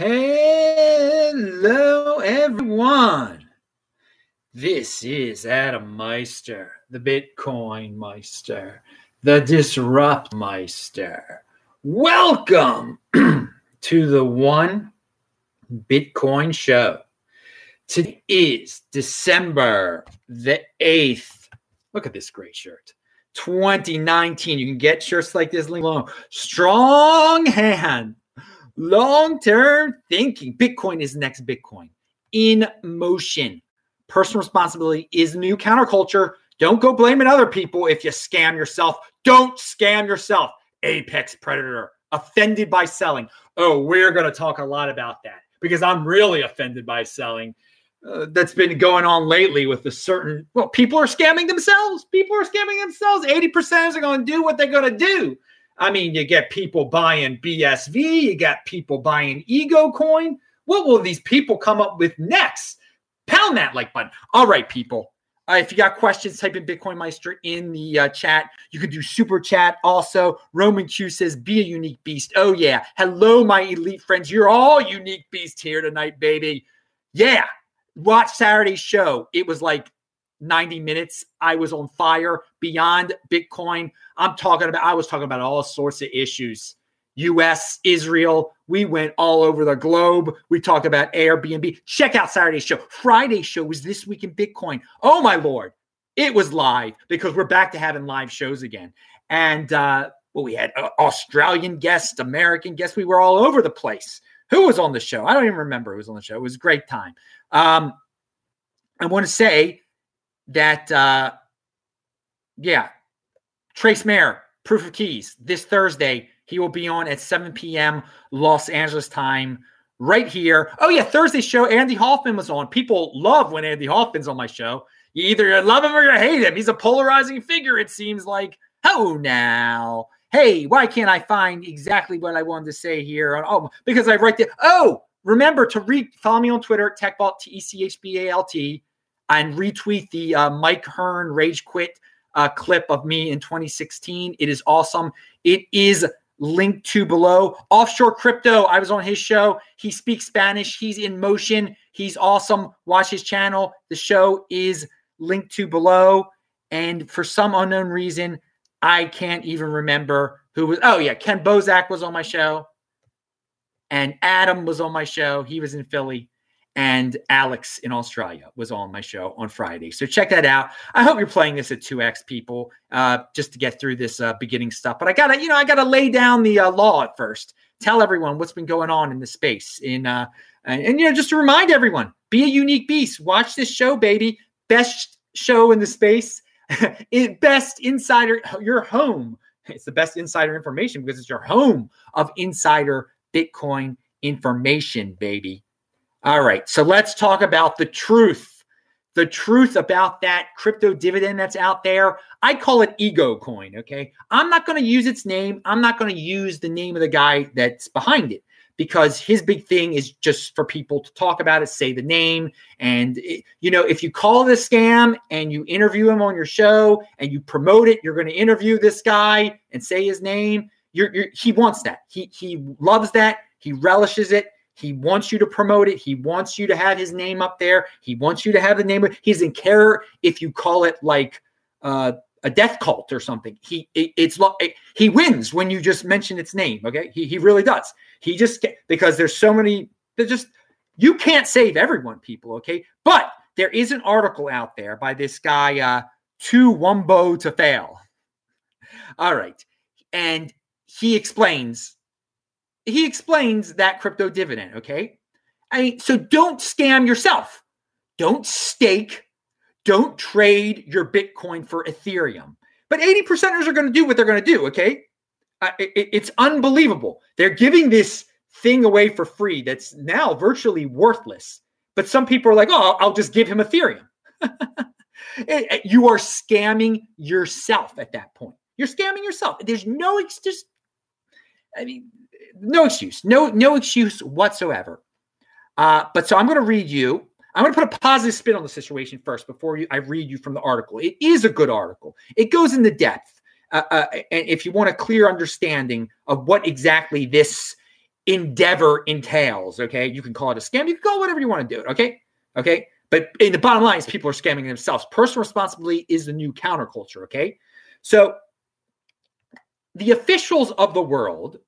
Hello, everyone. This is Adam Meister, the Bitcoin Meister, the Disrupt Meister. Welcome to the One Bitcoin Show. Today is December the 8th. Look at this great shirt. 2019. You can get shirts like this link below. Strong hand Long term thinking. Bitcoin is next Bitcoin in motion. Personal responsibility is new counterculture. Don't go blaming other people if you scam yourself. Don't scam yourself. Apex predator, offended by selling. Oh, we're going to talk a lot about that because I'm really offended by selling. Uh, that's been going on lately with a certain well people are scamming themselves people are scamming themselves 80% are going to do what they're going to do I mean, you get people buying BSV, you got people buying Ego Coin. What will these people come up with next? Pound that like button. All right, people. Uh, if you got questions, type in Bitcoin Meister in the uh, chat. You can do super chat also. Roman Q says, be a unique beast. Oh, yeah. Hello, my elite friends. You're all unique beasts here tonight, baby. Yeah. Watch Saturday's show. It was like 90 minutes. I was on fire beyond Bitcoin. I'm talking about, I was talking about all sorts of issues. US, Israel, we went all over the globe. We talked about Airbnb. Check out Saturday's show. Friday's show was This Week in Bitcoin. Oh, my Lord. It was live because we're back to having live shows again. And, uh, well, we had uh, Australian guests, American guests. We were all over the place. Who was on the show? I don't even remember who was on the show. It was a great time. Um, I want to say that, uh, yeah, Trace Mayer, Proof of Keys, this Thursday. He will be on at 7 p.m. Los Angeles time, right here. Oh, yeah, Thursday show. Andy Hoffman was on. People love when Andy Hoffman's on my show. You either love him or you hate him. He's a polarizing figure, it seems like. Oh, now. Hey, why can't I find exactly what I wanted to say here? Oh, because I write the. Oh, remember to read, follow me on Twitter, TechBalt, T E C H B A L T and retweet the uh, Mike Hearn Rage Quit uh, clip of me in 2016. It is awesome. It is linked to below. Offshore Crypto, I was on his show. He speaks Spanish. He's in motion. He's awesome. Watch his channel. The show is linked to below. And for some unknown reason, I can't even remember who was. Oh, yeah. Ken Bozak was on my show. And Adam was on my show. He was in Philly and Alex in Australia was on my show on Friday. So check that out. I hope you're playing this at 2x, people, uh, just to get through this uh, beginning stuff. But I gotta, you know, I gotta lay down the uh, law at first. Tell everyone what's been going on in the space. In uh, and, and you know, just to remind everyone, be a unique beast. Watch this show, baby. Best show in the space. best insider, your home. It's the best insider information because it's your home of insider Bitcoin information, baby. All right. So let's talk about the truth. The truth about that crypto dividend that's out there. I call it ego coin. Okay. I'm not going to use its name. I'm not going to use the name of the guy that's behind it because his big thing is just for people to talk about it, say the name. And, it, you know, if you call a scam and you interview him on your show and you promote it, you're going to interview this guy and say his name. You're, you're, he wants that. He, he loves that. He relishes it. He wants you to promote it. He wants you to have his name up there. He wants you to have the name. He's in care if you call it like uh, a death cult or something. He it, it's it, he wins when you just mention its name. Okay, he he really does. He just because there's so many. There's just you can't save everyone, people. Okay, but there is an article out there by this guy uh, Too Wumbo to Fail. All right, and he explains he explains that crypto dividend. Okay. I mean, so don't scam yourself. Don't stake. Don't trade your Bitcoin for Ethereum. But 80 percenters are going to do what they're going to do. Okay. Uh, it, it's unbelievable. They're giving this thing away for free that's now virtually worthless. But some people are like, oh, I'll just give him Ethereum. you are scamming yourself at that point. You're scamming yourself. There's no, it's just, I mean, no excuse, no no excuse whatsoever. Uh, but so I'm going to read you. I'm going to put a positive spin on the situation first before you, I read you from the article. It is a good article. It goes into depth. Uh, uh, and if you want a clear understanding of what exactly this endeavor entails. Okay. You can call it a scam. You can call whatever you want to do it. Okay. Okay. But in the bottom line is people are scamming themselves. Personal responsibility is the new counterculture. Okay. So the officials of the world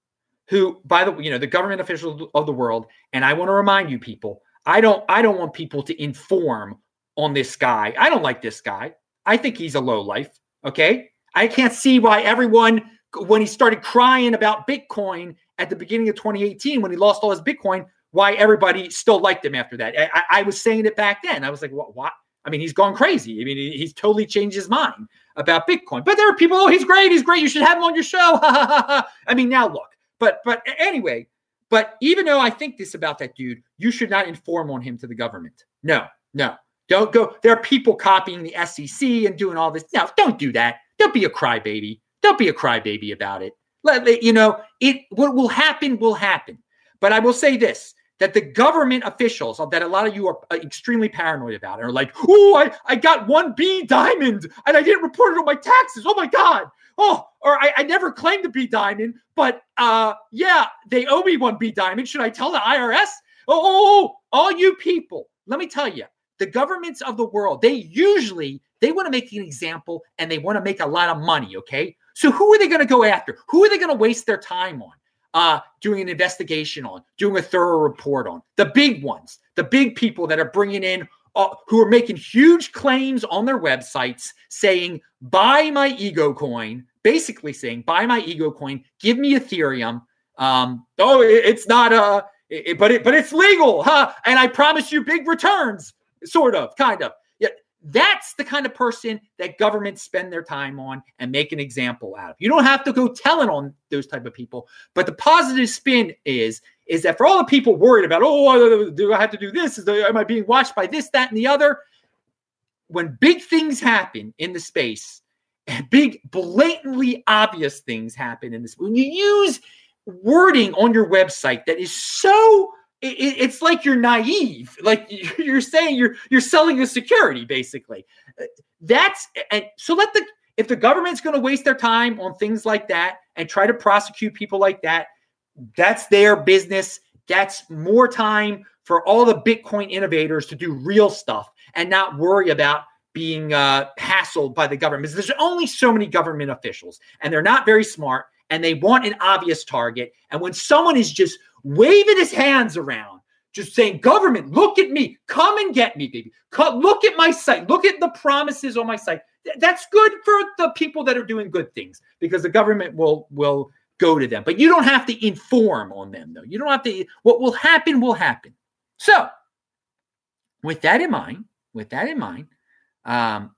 who by the way, you know the government officials of the world and i want to remind you people i don't i don't want people to inform on this guy. I don't like this guy. I think he's a low life okay? I can't see why everyone when he started crying about bitcoin at the beginning of 2018 when he lost all his bitcoin why everybody still liked him after that. I, I was saying it back then. I was like what, what i mean he's gone crazy. I mean he's totally changed his mind about bitcoin. But there are people oh he's great he's great you should have him on your show. I mean now look but but anyway, but even though I think this about that dude, you should not inform on him to the government. No, no. Don't go. There are people copying the SEC and doing all this. No, don't do that. Don't be a crybaby. Don't be a crybaby about it. Let you know it. What will happen will happen. But I will say this: that the government officials that a lot of you are uh, extremely paranoid about are like, oh, I, I got one B diamond and I didn't report it on my taxes. Oh my God oh, or I, I never claimed to be diamond, but uh, yeah, they owe me one B diamond. Should I tell the IRS? Oh, oh, oh, all you people, let me tell you, the governments of the world, they usually they want to make an example and they want to make a lot of money. Okay, so who are they going to go after? Who are they going to waste their time on? Uh, doing an investigation on, doing a thorough report on the big ones, the big people that are bringing in uh, who are making huge claims on their websites saying, buy my ego coin, basically saying, buy my ego coin, give me Ethereum. Um, oh, it, it's not a, uh, it, but it, but it's legal, huh? And I promise you big returns, sort of, kind of. That's the kind of person that governments spend their time on and make an example out of. You don't have to go telling on those type of people, but the positive spin is is that for all the people worried about, oh, do I have to do this? Is there, am I being watched by this, that, and the other? When big things happen in the space, big, blatantly obvious things happen in this, when you use wording on your website that is so it's like you're naive like you're saying you're you're selling a security basically that's and so let the if the government's going to waste their time on things like that and try to prosecute people like that that's their business. That's more time for all the Bitcoin innovators to do real stuff and not worry about being uh, hassled by the government. There's only so many government officials, and they're not very smart, and they want an obvious target. And when someone is just waving his hands around, just saying, "Government, look at me, come and get me, baby. Come, look at my site. Look at the promises on my site." That's good for the people that are doing good things because the government will will go to them. But you don't have to inform on them, though. You don't have to. What will happen will happen. So, with that in mind, with that in mind, um,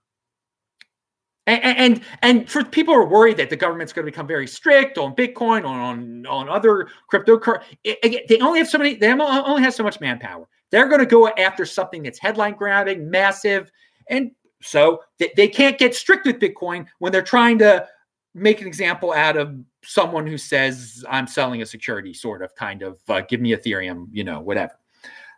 and, and and for people are worried that the government's going to become very strict on Bitcoin, on on, on other cryptocurrency, they only have so many. They only have so much manpower. They're going to go after something that's headline grabbing, massive, and so they, they can't get strict with Bitcoin when they're trying to make an example out of someone who says I'm selling a security, sort of, kind of, uh, give me Ethereum, you know, whatever.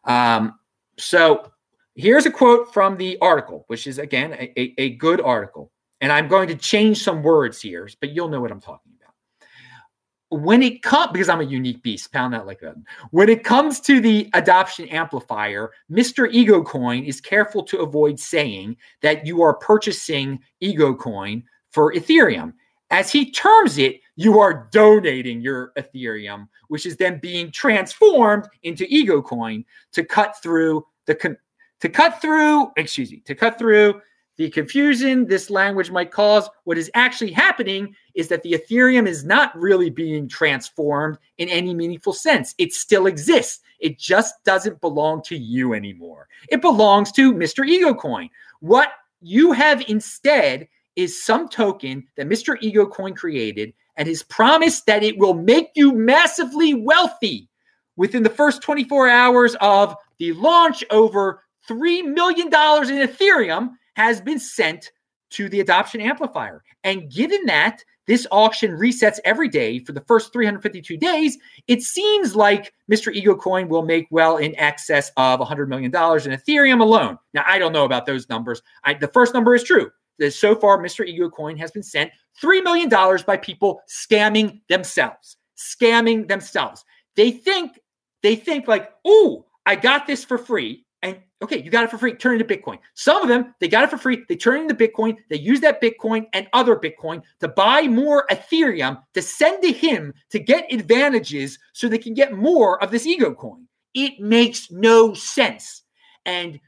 Um, so here's a quote from the article, which is again a, a good article, and I'm going to change some words here, but you'll know what I'm talking about. When it comes, because I'm a unique beast, pound that like that. When it comes to the adoption amplifier, Mr. Ego Coin is careful to avoid saying that you are purchasing Ego Coin for Ethereum as he terms it, you are donating your Ethereum, which is then being transformed into Ego Coin to cut through the con- to cut through, excuse me, to cut through the confusion this language might cause. What is actually happening is that the Ethereum is not really being transformed in any meaningful sense. It still exists. It just doesn't belong to you anymore. It belongs to Mr. Ego Coin. What you have instead is some token that Mr. Ego Coin created and his promise that it will make you massively wealthy within the first 24 hours of the launch over $3 million in Ethereum has been sent to the adoption amplifier. And given that this auction resets every day for the first 352 days, it seems like Mr. Ego Coin will make well in excess of $100 million in Ethereum alone. Now, I don't know about those numbers. I, the first number is true so far Mr. Ego Coin has been sent $3 million by people scamming themselves, scamming themselves. they think they think like, oh, I got this for free. And okay, you got it for free, turn into Bitcoin. Some of them, they got it for free, they turn into Bitcoin, they use that Bitcoin and other Bitcoin to buy more Ethereum to send to him to get advantages so they can get more of this ego coin. It makes no sense. And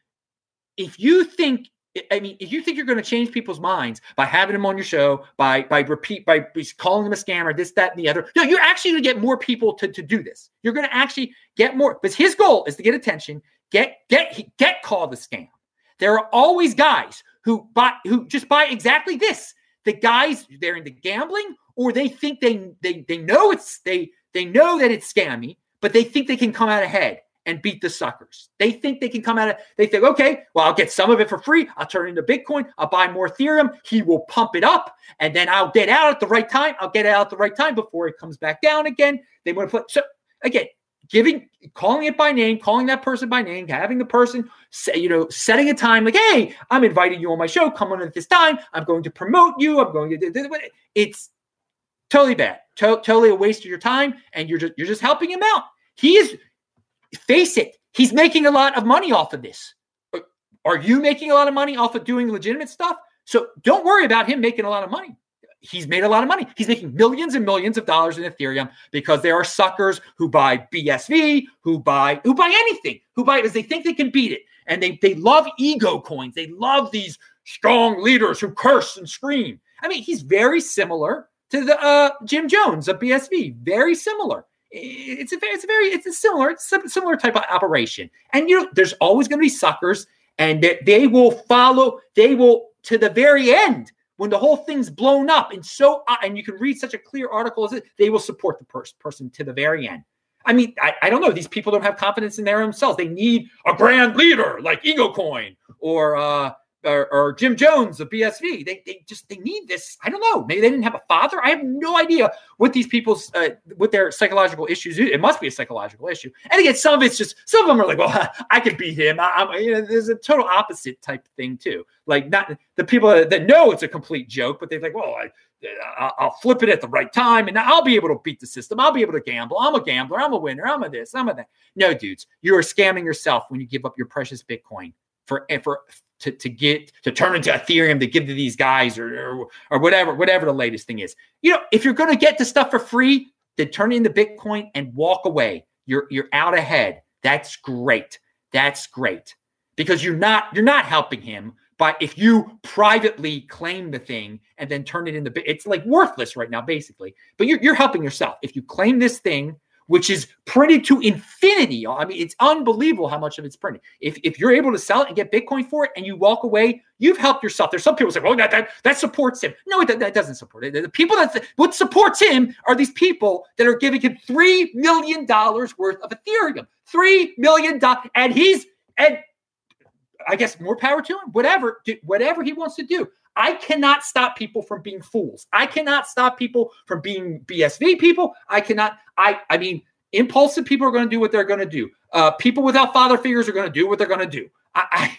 if you think I mean, if you think you're going to change people's minds by having them on your show, by by repeat, by calling them a scammer, this, that, and the other, no, you're actually going to get more people to, to do this. You're going to actually get more. But his goal is to get attention, get get get called a scam. There are always guys who buy who just buy exactly this. The guys they're into gambling, or they think they they they know it's they they know that it's scammy, but they think they can come out ahead and beat the suckers. They think they can come out of they think, okay, well, I'll get some of it for free. I'll turn it into Bitcoin. I'll buy more Ethereum. He will pump it up, and then I'll get out at the right time. I'll get out at the right time before it comes back down again. They want to put so again, giving calling it by name, calling that person by name, having the person say, you know, setting a time like, hey, I'm inviting you on my show. Come on at this time. I'm going to promote you. I'm going to it's totally bad. To- totally a waste of your time, and you're just you're just helping him out. He is face it, he's making a lot of money off of this. Uh, are you making a lot of money off of doing legitimate stuff? So don't worry about him making a lot of money. He's made a lot of money. He's making millions and millions of dollars in Ethereum because there are suckers who buy BSV, who buy who buy anything, who buy because they think they can beat it. And they they love ego coins. They love these strong leaders who curse and scream. I mean, he's very similar to the uh, Jim Jones of BSV. Very similar it's a it's a very, it's a similar, it's a similar type of operation. And you know, there's always going to be suckers, and they, they will follow. They will to the very end when the whole thing's blown up, and so uh, and you can read such a clear article as it. They will support the pers- person to the very end. I mean, I, I don't know. These people don't have confidence in their own selves. They need a grand leader like EgoCoin or uh, or, or, Jim Jones of BSV. They, they just they need this. I don't know. Maybe they didn't have a father. I have no idea what these people's uh, what their psychological issues. It must be a psychological issue. And again, some of it's just some of them are like, well, I can beat him. I, you know, there's a total opposite type thing too. Like not the people that know it's a complete joke, but they're like, well, I. I'll flip it at the right time and I'll be able to beat the system. I'll be able to gamble. I'm a gambler. I'm a winner. I'm a this. I'm a that. No, dudes, you are scamming yourself when you give up your precious Bitcoin for for to, to get to turn into Ethereum to give to these guys or, or, or whatever, whatever the latest thing is. You know, if you're going to get the stuff for free, then turn into Bitcoin and walk away. You're you're out ahead. That's great. That's great because you're not you're not helping him. But if you privately claim the thing and then turn it into it's like worthless right now, basically. But you're you're helping yourself if you claim this thing which is printed to infinity. I mean, it's unbelievable how much of it's printed. If, if you're able to sell it and get Bitcoin for it and you walk away, you've helped yourself. There's some people say, well, that, that, that supports him. No, that, that doesn't support it. The people that, what supports him are these people that are giving him $3 million worth of Ethereum. $3 million. And he's, and I guess more power to him, whatever, whatever he wants to do. I cannot stop people from being fools. I cannot stop people from being BSV people. I cannot. I. I mean, impulsive people are going to do what they're going to do. Uh, people without father figures are going to do what they're going to do. I,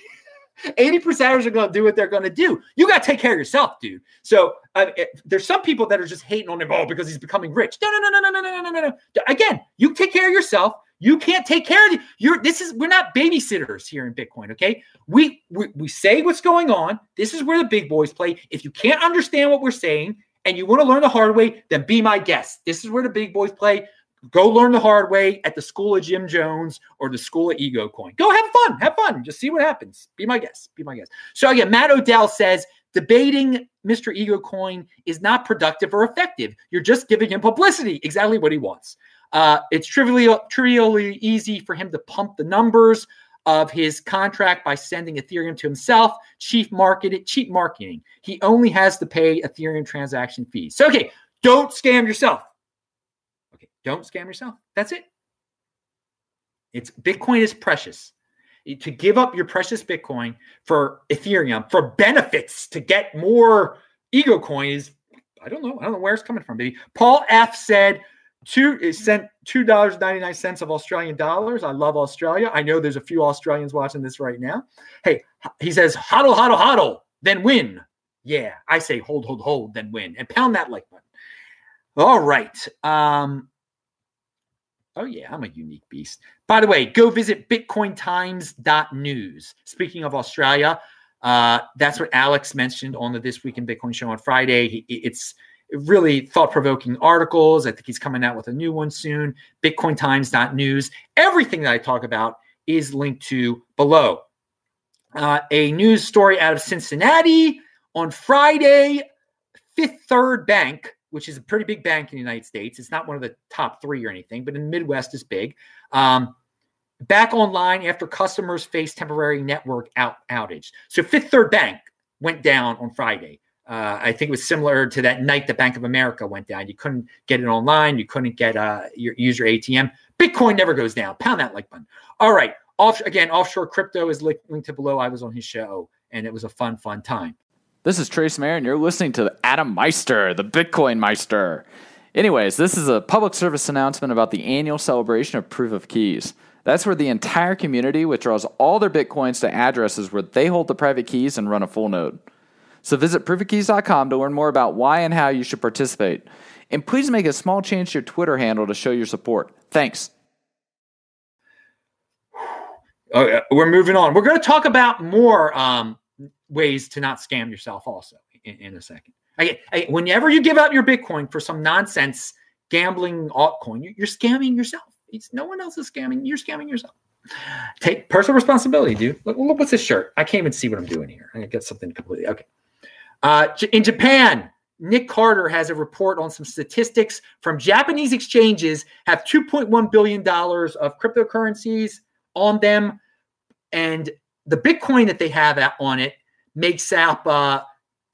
80 percenters are going to do what they're going to do. You got to take care of yourself, dude. So uh, it, there's some people that are just hating on him, oh, because he's becoming rich. No, no, no, no, no, no, no, no, no. Again, you take care of yourself. You can't take care of you. You're this is we're not babysitters here in Bitcoin, okay? We, we we say what's going on. This is where the big boys play. If you can't understand what we're saying and you want to learn the hard way, then be my guest. This is where the big boys play. Go learn the hard way at the school of Jim Jones or the school of Ego Coin. Go have fun. Have fun. Just see what happens. Be my guest. Be my guest. So again, Matt Odell says debating Mr. Ego Coin is not productive or effective. You're just giving him publicity, exactly what he wants. Uh, it's trivially, trivially easy for him to pump the numbers of his contract by sending Ethereum to himself. Cheap market, cheap marketing. He only has to pay Ethereum transaction fees. So, okay, don't scam yourself. Okay, don't scam yourself. That's it. It's Bitcoin is precious. To give up your precious Bitcoin for Ethereum for benefits to get more ego coin is I don't know. I don't know where it's coming from, baby. Paul F said Two it sent two dollars ninety nine cents of Australian dollars. I love Australia. I know there's a few Australians watching this right now. Hey, he says hodl hodl hodl, then win. Yeah, I say hold hold hold, then win, and pound that like button. All right. Um, Oh, yeah, I'm a unique beast. By the way, go visit bitcointimes.news. Speaking of Australia, uh, that's what Alex mentioned on the This Week in Bitcoin show on Friday. It's really thought provoking articles. I think he's coming out with a new one soon. BitcoinTimes.news. Everything that I talk about is linked to below. Uh, a news story out of Cincinnati on Friday. Fifth Third Bank, which is a pretty big bank in the United States. It's not one of the top three or anything, but in the Midwest is big. Um, back online after customers faced temporary network out outage. So Fifth Third Bank went down on Friday. Uh, I think it was similar to that night that Bank of America went down. You couldn't get it online. You couldn't get uh, your use your ATM. Bitcoin never goes down. Pound that like button. All right. Off, again, offshore crypto is linked to below. I was on his show, and it was a fun, fun time. This is Trace Mayer, and you're listening to Adam Meister, the Bitcoin Meister. Anyways, this is a public service announcement about the annual celebration of Proof of Keys. That's where the entire community withdraws all their Bitcoins to addresses where they hold the private keys and run a full node. So visit proofofkeys.com to learn more about why and how you should participate. And please make a small change to your Twitter handle to show your support. Thanks. Okay, we're moving on. We're going to talk about more um, ways to not scam yourself also in, in a second. I, I, whenever you give out your Bitcoin for some nonsense gambling altcoin, you, you're scamming yourself. It's no one else is scamming. You're scamming yourself. Take personal responsibility, dude. Look, look, what's this shirt? I can't even see what I'm doing here. I get something completely okay. Uh, in Japan, Nick Carter has a report on some statistics from Japanese exchanges have 2.1 billion dollars of cryptocurrencies on them, and the Bitcoin that they have on it makes up uh,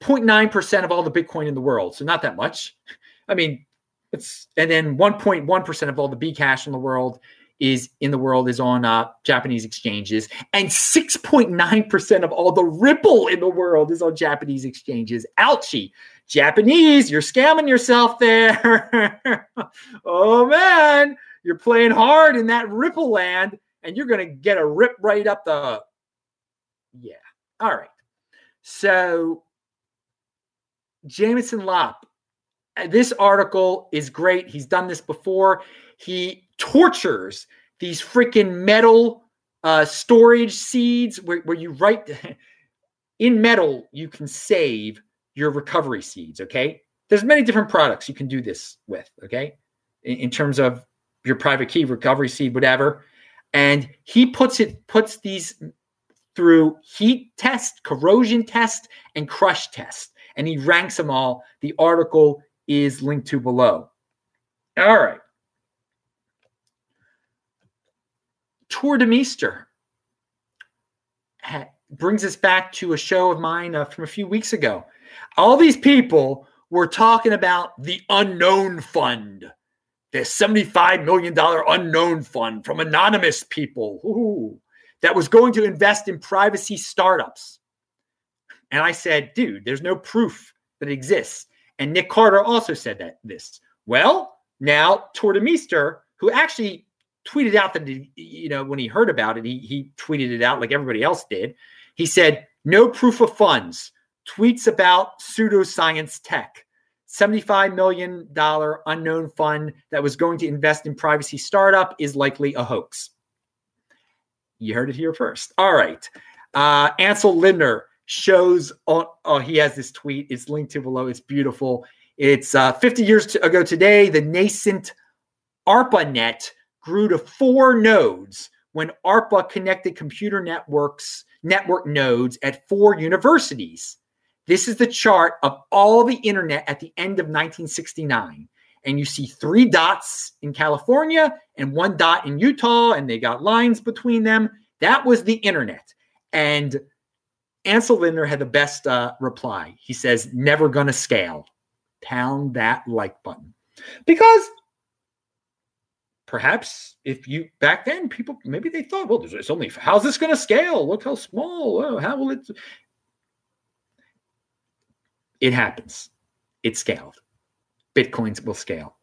0.9 percent of all the Bitcoin in the world. So not that much. I mean, it's and then 1.1 percent of all the B cash in the world is in the world is on uh, Japanese exchanges, and 6.9% of all the Ripple in the world is on Japanese exchanges. Ouchie. Japanese, you're scamming yourself there. oh man, you're playing hard in that Ripple land, and you're going to get a rip right up the. Yeah. All right. So, Jameson Lopp, uh, this article is great. He's done this before. He tortures these freaking metal uh, storage seeds where, where you write in metal, you can save your recovery seeds. Okay. There's many different products you can do this with. Okay. In, in terms of your private key, recovery seed, whatever. And he puts it, puts these through heat test, corrosion test, and crush test. And he ranks them all. The article is linked to below. All right. Tuur Demeester brings us back to a show of mine uh, from a few weeks ago. All these people were talking about the unknown fund, the $75 million unknown fund from anonymous people ooh, that was going to invest in privacy startups. And I said, dude, there's no proof that it exists. And Nick Carter also said that this. Well, now Tuur Demeester, who actually tweeted out that he, you know when he heard about it, he he tweeted it out like everybody else did. He said, "No proof of funds." Tweets about pseudoscience tech. $75 million unknown fund that was going to invest in privacy startup is likely a hoax. You heard it here first. All right. Uh, Ansel Lindner shows on, oh, he has this tweet. It's linked to below. It's beautiful. It's uh, 50 years ago today, the nascent ARPANET grew to four nodes when ARPA connected computer networks, network nodes at four universities. This is the chart of all the internet at the end of 1969. And you see three dots in California and one dot in Utah, and they got lines between them. That was the internet. And Ansel Lindner had the best uh, reply. He says, never gonna scale. Pound that like button. Because perhaps if you back then people maybe they thought well it's only how's this going to scale? Look how small oh, how will it it happens. It scaled. Bitcoins will scale.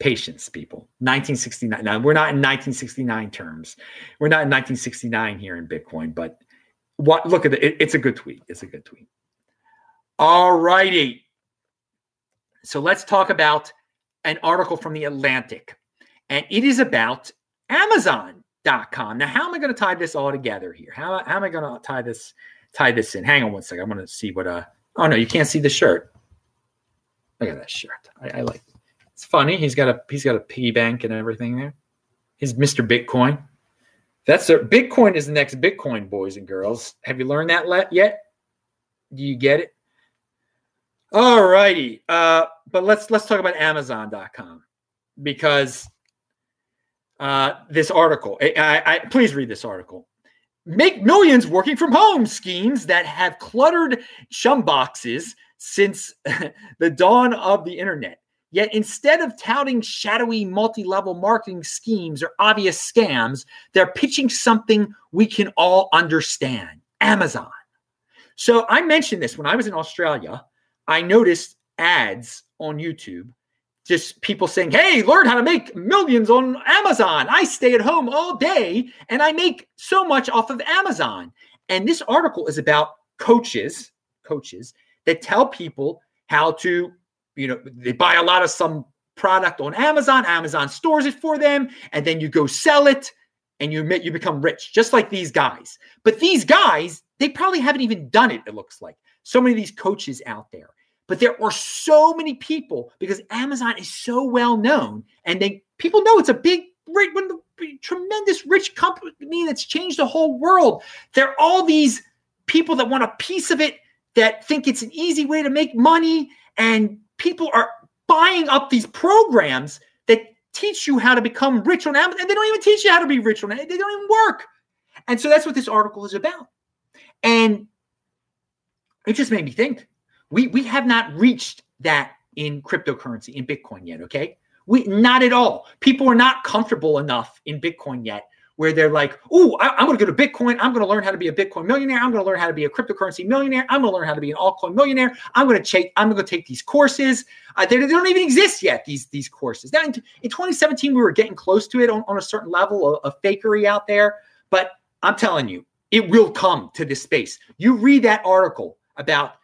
Patience people. 1969 now we're not in 1969 terms. We're not in 1969 here in bitcoin but what look at it, it it's a good tweet. It's a good tweet. All righty. So let's talk about an article from the Atlantic. and it is about Amazon.com. Now, how am I going to tie this all together here? How, how am I going to tie this tie this in? Hang on one second. I'm going to see what. Uh, oh no, you can't see the shirt. Look at that shirt. I, I like. It. It's funny. He's got a he's got a piggy bank and everything there. He's Mr. Bitcoin. That's a Bitcoin is the next Bitcoin, boys and girls. Have you learned that yet? Do you get it? All righty. Uh, but let's let's talk about Amazon.com because uh, this article. I, I, I, please read this article. Make millions working from home schemes that have cluttered chum boxes since the dawn of the internet. Yet instead of touting shadowy multi level marketing schemes or obvious scams, they're pitching something we can all understand Amazon. So I mentioned this when I was in Australia. I noticed ads on YouTube, just people saying, Hey, learn how to make millions on Amazon. I stay at home all day and I make so much off of Amazon. And this article is about coaches, coaches that tell people how to you know, they buy a lot of some product on Amazon, Amazon stores it for them, and then you go sell it and you you become rich, just like these guys. But these guys, they probably haven't even done it, it looks like. So many of these coaches out there. But there are so many people because Amazon is so well known and they people know it's a big one tremendous rich company that's changed the whole world. There are all these people that want a piece of it that think it's an easy way to make money and people are buying up these programs that teach you how to become rich on Amazon, and they don't even teach you how to be rich on it. They don't even work. And so that's what this article is about. And it just made me think we we have not reached that in cryptocurrency in Bitcoin yet. Okay, we not at all. People are not comfortable enough in Bitcoin yet where they're like, "Oh, I'm going to go to Bitcoin. I'm going to learn how to be a Bitcoin millionaire. I'm going to learn how to be a cryptocurrency millionaire. I'm going to learn how to be an altcoin millionaire. I'm going to take. I'm going to take these courses. Uh, they, they, don't even exist yet. These these courses. Now, in, in 2017, we were getting close to it on, on a certain level of, of fakery out there. But I'm telling you, it will come to this space. You read that article about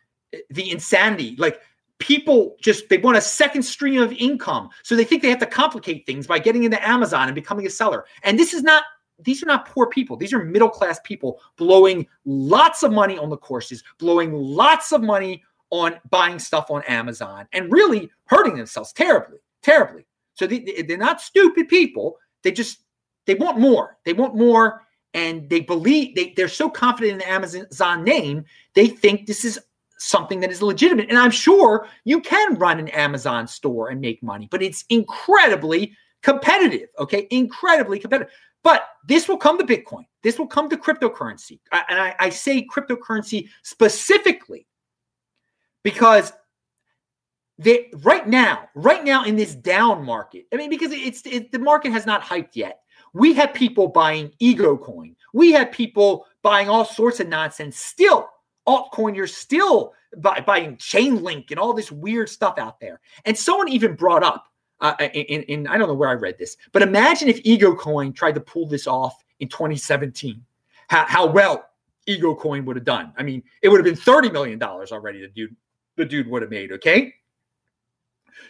the insanity, like people just they want a second stream of income so they think they have to complicate things by getting into amazon and becoming a seller and this is not these are not poor people. These are middle class people blowing lots of money on the courses, blowing lots of money on buying stuff on Amazon, and really hurting themselves terribly, terribly. So they, they're not stupid people. They just they want more. They want more, and they believe they, they're so confident in the Amazon name. They think this is something that is legitimate. And I'm sure you can run an Amazon store and make money, but it's incredibly competitive. Okay, incredibly competitive. But this will come to Bitcoin. This will come to cryptocurrency. And I, I say cryptocurrency specifically because they right now, right now in this down market, I mean, because it's it, the market has not hyped yet. We have people buying ego coin. We have people buying all sorts of nonsense. Still, altcoin, you're still buy, buying Chainlink and all this weird stuff out there. And someone even brought up uh, in, in, I don't know where I read this, but imagine if Ego Coin tried to pull this off in 2017. How, how well Ego Coin would have done. I mean, it would have been $30 million already the dude, the dude would have made, okay?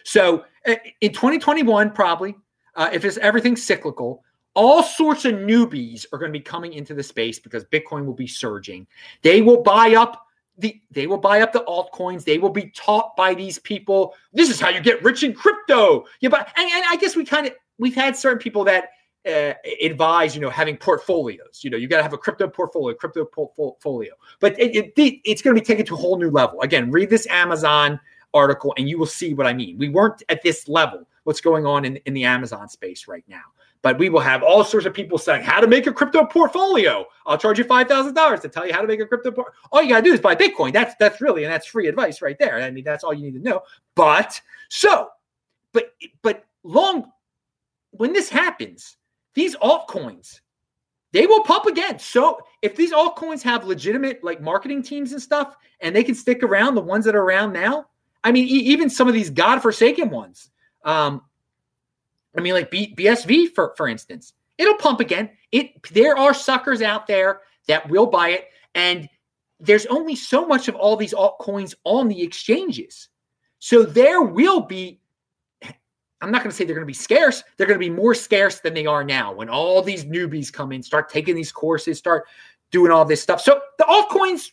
So uh, in 2021, probably, uh, if it's everything cyclical, all sorts of newbies are going to be coming into the space because Bitcoin will be surging. They will buy up the they will buy up the altcoins. They will be taught by these people. This is how you get rich in crypto. Yeah, but and, and I guess we kind of we've had certain people that uh, advise you know having portfolios. You know, you got to have a crypto portfolio, crypto portfolio. But it, it, it's going to be taken to a whole new level. Again, read this Amazon article and you will see what I mean. We weren't at this level. What's going on in, in the Amazon space right now? but we will have all sorts of people saying how to make a crypto portfolio. I'll charge you five thousand dollars to tell you how to make a crypto. Por- all you gotta do is buy Bitcoin. That's that's really and that's free advice right there. I mean that's all you need to know. But so, but but long when this happens, these altcoins they will pump again. So if these altcoins have legitimate like marketing teams and stuff, and they can stick around, the ones that are around now, I mean, e- even some of these godforsaken ones, um, I mean, like B- BSV for for instance, it'll pump again. It there are suckers out there that will buy it, and there's only so much of all these altcoins on the exchanges, so there will be. I'm not going to say they're going to be scarce. They're going to be more scarce than they are now when all these newbies come in, start taking these courses, start doing all this stuff. So the altcoins,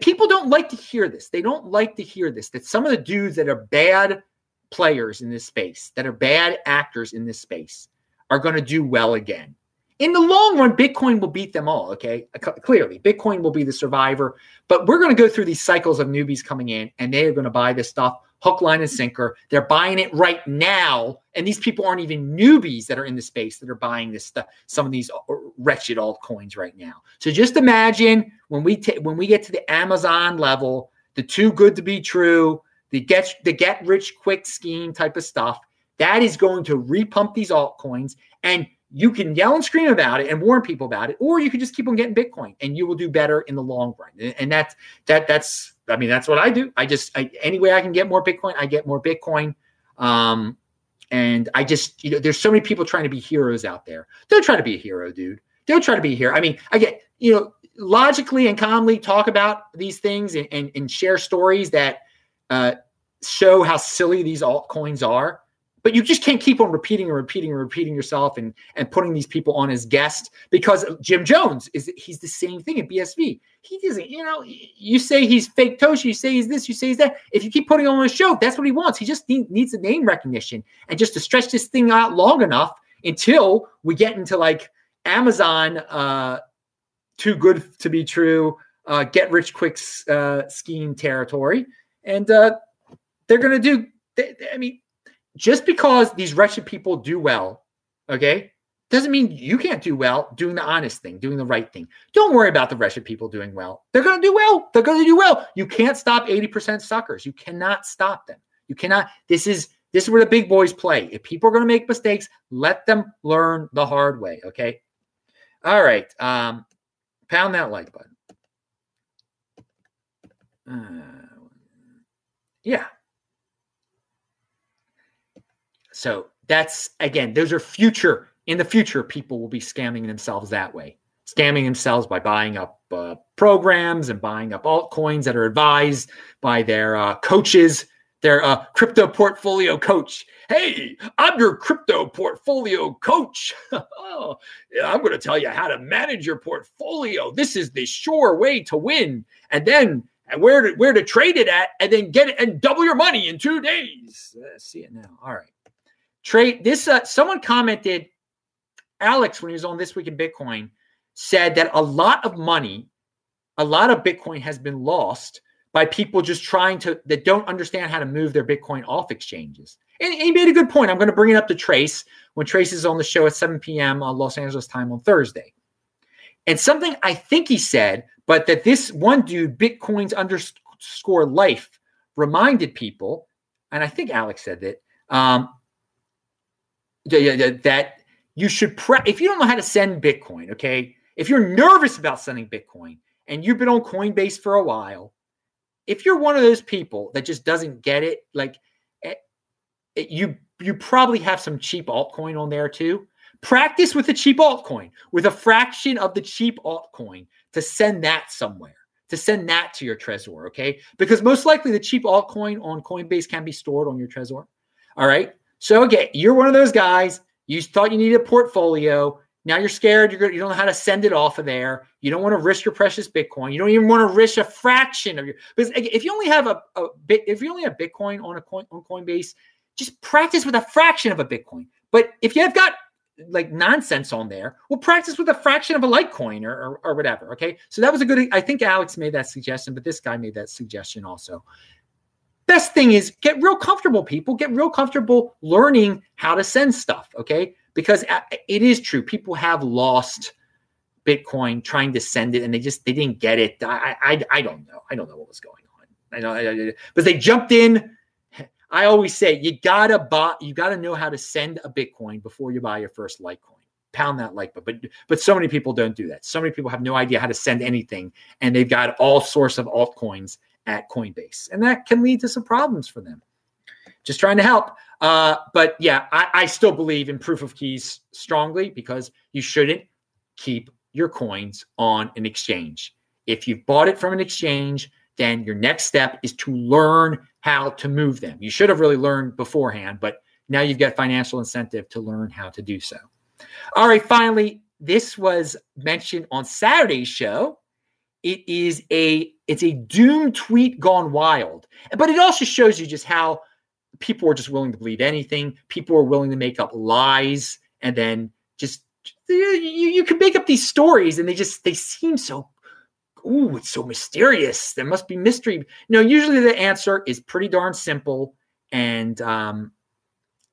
people don't like to hear this. They don't like to hear this that some of the dudes that are bad players in this space, that are bad actors in this space, are going to do well again. In the long run, Bitcoin will beat them all. Okay. Clearly, Bitcoin will be the survivor, but we're going to go through these cycles of newbies coming in and they are going to buy this stuff hook, line, and sinker. They're buying it right now. And these people aren't even newbies that are in the space that are buying this stuff, some of these uh, wretched altcoins right now. So just imagine when we ta- when we get to the Amazon level, the too good to be true, the get the get rich quick scheme type of stuff, that is going to repump these altcoins and you can yell and scream about it and warn people about it, or you can just keep on getting Bitcoin and you will do better in the long run. And that's that that's I mean that's what I do. I just I, any way I can get more Bitcoin, I get more Bitcoin. Um, and I just you know there's so many people trying to be heroes out there. Don't try to be a hero, dude. Don't try to be a hero. I mean, I get you know logically and calmly talk about these things and, and, and share stories that uh, show how silly these altcoins are but you just can't keep on repeating and repeating and repeating yourself and and putting these people on as guests because Jim Jones is he's the same thing at BSV. He doesn't, you know, you say he's Faketoshi, you say he's this, you say he's that. If you keep putting on a show, that's what he wants. He just need, needs the name recognition and just to stretch this thing out long enough until we get into like Amazon, uh, too good to be true, uh, get rich quick uh, scheme territory, and uh, they're going to do. They, I mean, just because these wretched people do well, okay, doesn't mean you can't do well doing the honest thing, doing the right thing. Don't worry about the wretched people doing well. They're going to do well. They're going to do well. You can't stop 80% suckers. You cannot stop them. You cannot. This is this is where the big boys play. If people are going to make mistakes, let them learn the hard way, okay? All right. Um pound that like button. Uh, yeah. So that's again, those are future. In the future, people will be scamming themselves that way, scamming themselves by buying up uh, programs and buying up altcoins that are advised by their uh, coaches, their uh, crypto portfolio coach. Hey, I'm your crypto portfolio coach. oh, I'm going to tell you how to manage your portfolio. This is the sure way to win. And then where to, where to trade it at, and then get it and double your money in two days. Uh, see it now. All right. Trade this. Uh, someone commented, Alex, when he was on this week in Bitcoin, said that a lot of money, a lot of Bitcoin has been lost by people just trying to that don't understand how to move their Bitcoin off exchanges. And he made a good point. I'm going to bring it up to Trace when Trace is on the show at 7 p.m. on Los Angeles time on Thursday. And something I think he said, but that this one dude, Bitcoin's underscore life, reminded people, and I think Alex said that, um, that you should pre- if you don't know how to send Bitcoin, okay, if you're nervous about sending Bitcoin and you've been on Coinbase for a while, if you're one of those people that just doesn't get it, like it, eh, it, you you probably have some cheap altcoin on there too. Practice with a cheap altcoin, with a fraction of the cheap altcoin to send that somewhere, to send that to your Trezor, okay? Because most likely the cheap altcoin on Coinbase can be stored on your Trezor. All right. So again, you're one of those guys. You thought you needed a portfolio. Now you're scared. You're, you don't know how to send it off of there. You don't want to risk your precious Bitcoin. You don't even want to risk a fraction of your. Because if you only have a, a bit, if you only have Bitcoin on a coin on Coinbase, just practice with a fraction of a Bitcoin. But if you have got like nonsense on there, We'll practice with a fraction of a Litecoin or, or, or whatever. Okay, so that was a good. I think Alex made that suggestion, but this guy made that suggestion also. Best thing is get real comfortable people. Get real comfortable learning how to send stuff okay? Because uh, it is true people have lost bitcoin trying to send it and they just they didn't get it. I i, I don't know. I don't know what was going on. I know but they jumped in i always say you gotta buy you gotta know how to send a bitcoin before you buy your first litecoin pound that like but but but so many people don't do that so many people have no idea how to send anything and they've got all sorts of altcoins at Coinbase. And that can lead to some problems for them. Just trying to help. Uh, but yeah, I, I still believe in proof of keys strongly because you shouldn't keep your coins on an exchange. If you've bought it from an exchange, then your next step is to learn how to move them. You should have really learned beforehand, but Now you've got financial incentive to learn how to do so. All right, finally, this was mentioned on Saturday's show. It is a it's a doom tweet gone wild. But it also shows you just how people are just willing to believe anything. People are willing to make up lies and then just you, you can make up these stories and they just they seem so ooh, it's so mysterious. There must be mystery. No, usually the answer is pretty darn simple. And um,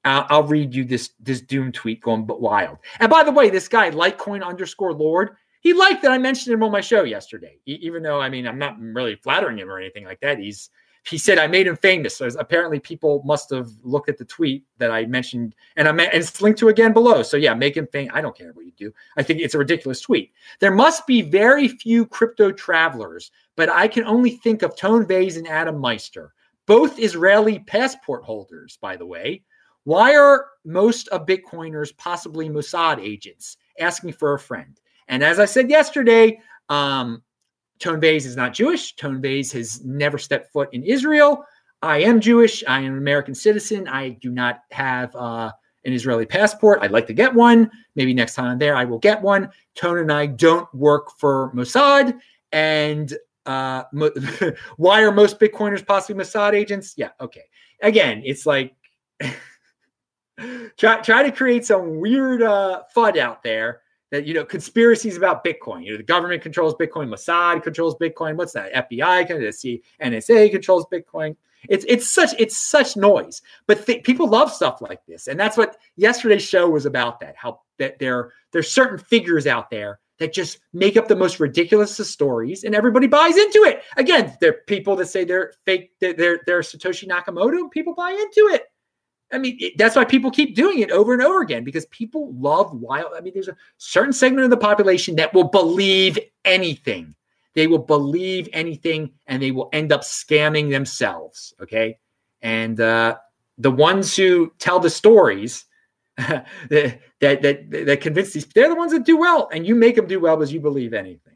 I'll, I'll, read you this this doom tweet going but wild. And by the way, this guy Litecoin underscore Lord, he liked that I mentioned him on my show yesterday. even though I mean I'm not really flattering him or anything like that. He's he said I made him famous. Apparently people must have looked at the tweet that I mentioned, and I and it's linked to again below. So yeah, make him famous. I don't care what you do. I think it's a ridiculous tweet. There must be very few crypto travelers, but I can only think of Tone Vays and Adam Meister, both Israeli passport holders, by the way. Why are most of Bitcoiners possibly Mossad agents? Asking for a friend. And as I said yesterday, um, Tone Vays is not Jewish. Tone Vays has never stepped foot in Israel. I am Jewish. I am an American citizen. I do not have uh, an Israeli passport. I'd like to get one. Maybe next time I'm there, I will get one. Tone and I don't work for Mossad. And uh, why are most Bitcoiners possibly Mossad agents? Yeah, okay. Again, it's like try try to create some weird uh, FUD out there that you know conspiracies about Bitcoin. You know, the government controls Bitcoin, Mossad controls Bitcoin. What's that? FBI, the NSA controls Bitcoin. It's it's such it's such noise. But th- people love stuff like this, and that's what yesterday's show was about. That how that there there's certain figures out there that just make up the most ridiculous of stories, and everybody buys into it. Again, there are people that say they're fake, they're they're, they're Satoshi Nakamoto. People buy into it. I mean, that's why people keep doing it over and over again because people love wild. I mean, there's a certain segment of the population that will believe anything. They will believe anything and they will end up scamming themselves. Okay. And uh, the ones who tell the stories that, that, that, that convince these, they're the ones that do well. And you make them do well because you believe anything.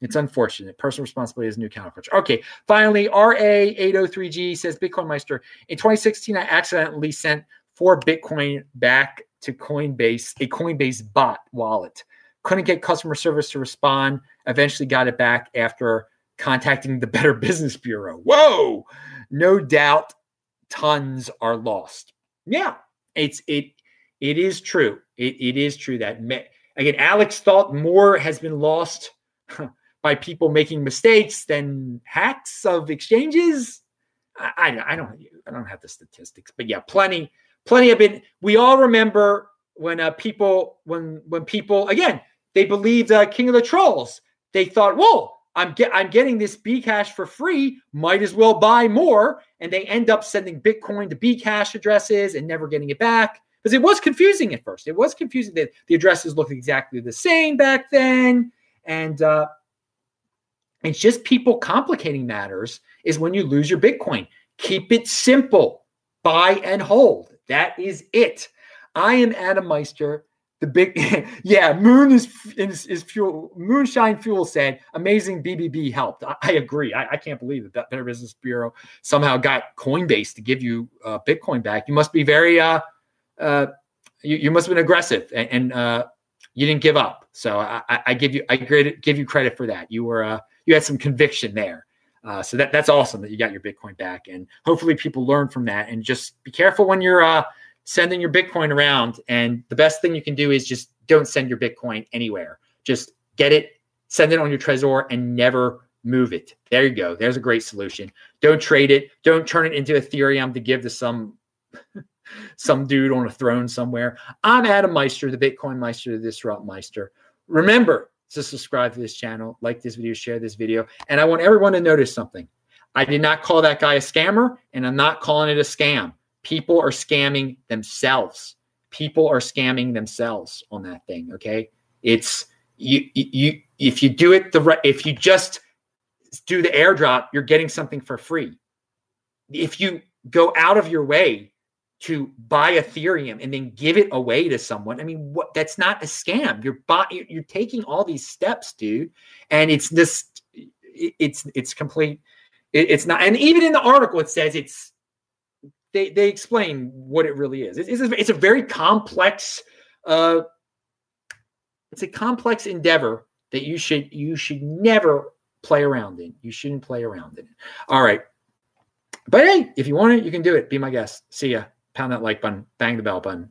It's unfortunate. Personal responsibility is a new counterculture. Okay. Finally, RA803G says Bitcoin Meister. In 2016, I accidentally sent four Bitcoin back to Coinbase, a Coinbase bot wallet. Couldn't get customer service to respond. Eventually got it back after contacting the Better Business Bureau. Whoa! No doubt tons are lost. Yeah, it's it it is true. It, it is true that again, Alex thought more has been lost by people making mistakes than hacks of exchanges. I, I, I don't I don't have the statistics, but yeah, plenty plenty have been. We all remember when uh, people when when people again they believed uh, King of the Trolls. They thought, whoa, I'm get I'm getting this Bcash for free. Might as well buy more. And they end up sending Bitcoin to Bcash addresses and never getting it back because it was confusing at first. It was confusing that the addresses looked exactly the same back then, and uh, it's just people complicating matters is when you lose your Bitcoin. Keep it simple. Buy and hold. That is it. I am Adam Meister. The big, yeah, Moon is, is, is fuel. Moonshine Fuel said, amazing BBB helped. I, I agree. I, I, can't believe that that Better Business Bureau somehow got Coinbase to give you uh, Bitcoin back. You must be very, uh, uh, you, you must have been aggressive and, and uh, you didn't give up. So I, I give you, I give you credit for that. You were, uh, you had some conviction there. Uh, so that that's awesome that you got your Bitcoin back, and hopefully people learn from that. And just be careful when you're uh, sending your Bitcoin around. And the best thing you can do is just don't send your Bitcoin anywhere. Just get it, send it on your Trezor, and never move it. There you go. There's a great solution. Don't trade it. Don't turn it into Ethereum to give to some some dude on a throne somewhere. I'm Adam Meister, the Bitcoin Meister, the Disrupt Meister. Remember, to subscribe to this channel, like this video, share this video. And I want everyone to notice something. I did not call that guy a scammer, and I'm not calling it a scam. People are scamming themselves. People are scamming themselves on that thing. Okay. It's you, you, if you do it the right, if you just do the airdrop, you're getting something for free. If you go out of your way to buy Ethereum and then give it away to someone. I mean, what that's not a scam. You're you're taking all these steps, dude, and it's this it's it's complete it's not and even in the article it says it's they they explain what it really is. It's, it's, a, it's a very complex uh it's a complex endeavor that you should you should never play around in. You shouldn't play around in it. All right. But hey, if you want it, you can do it. Be my guest. See ya. Pound that like button, bang the bell button.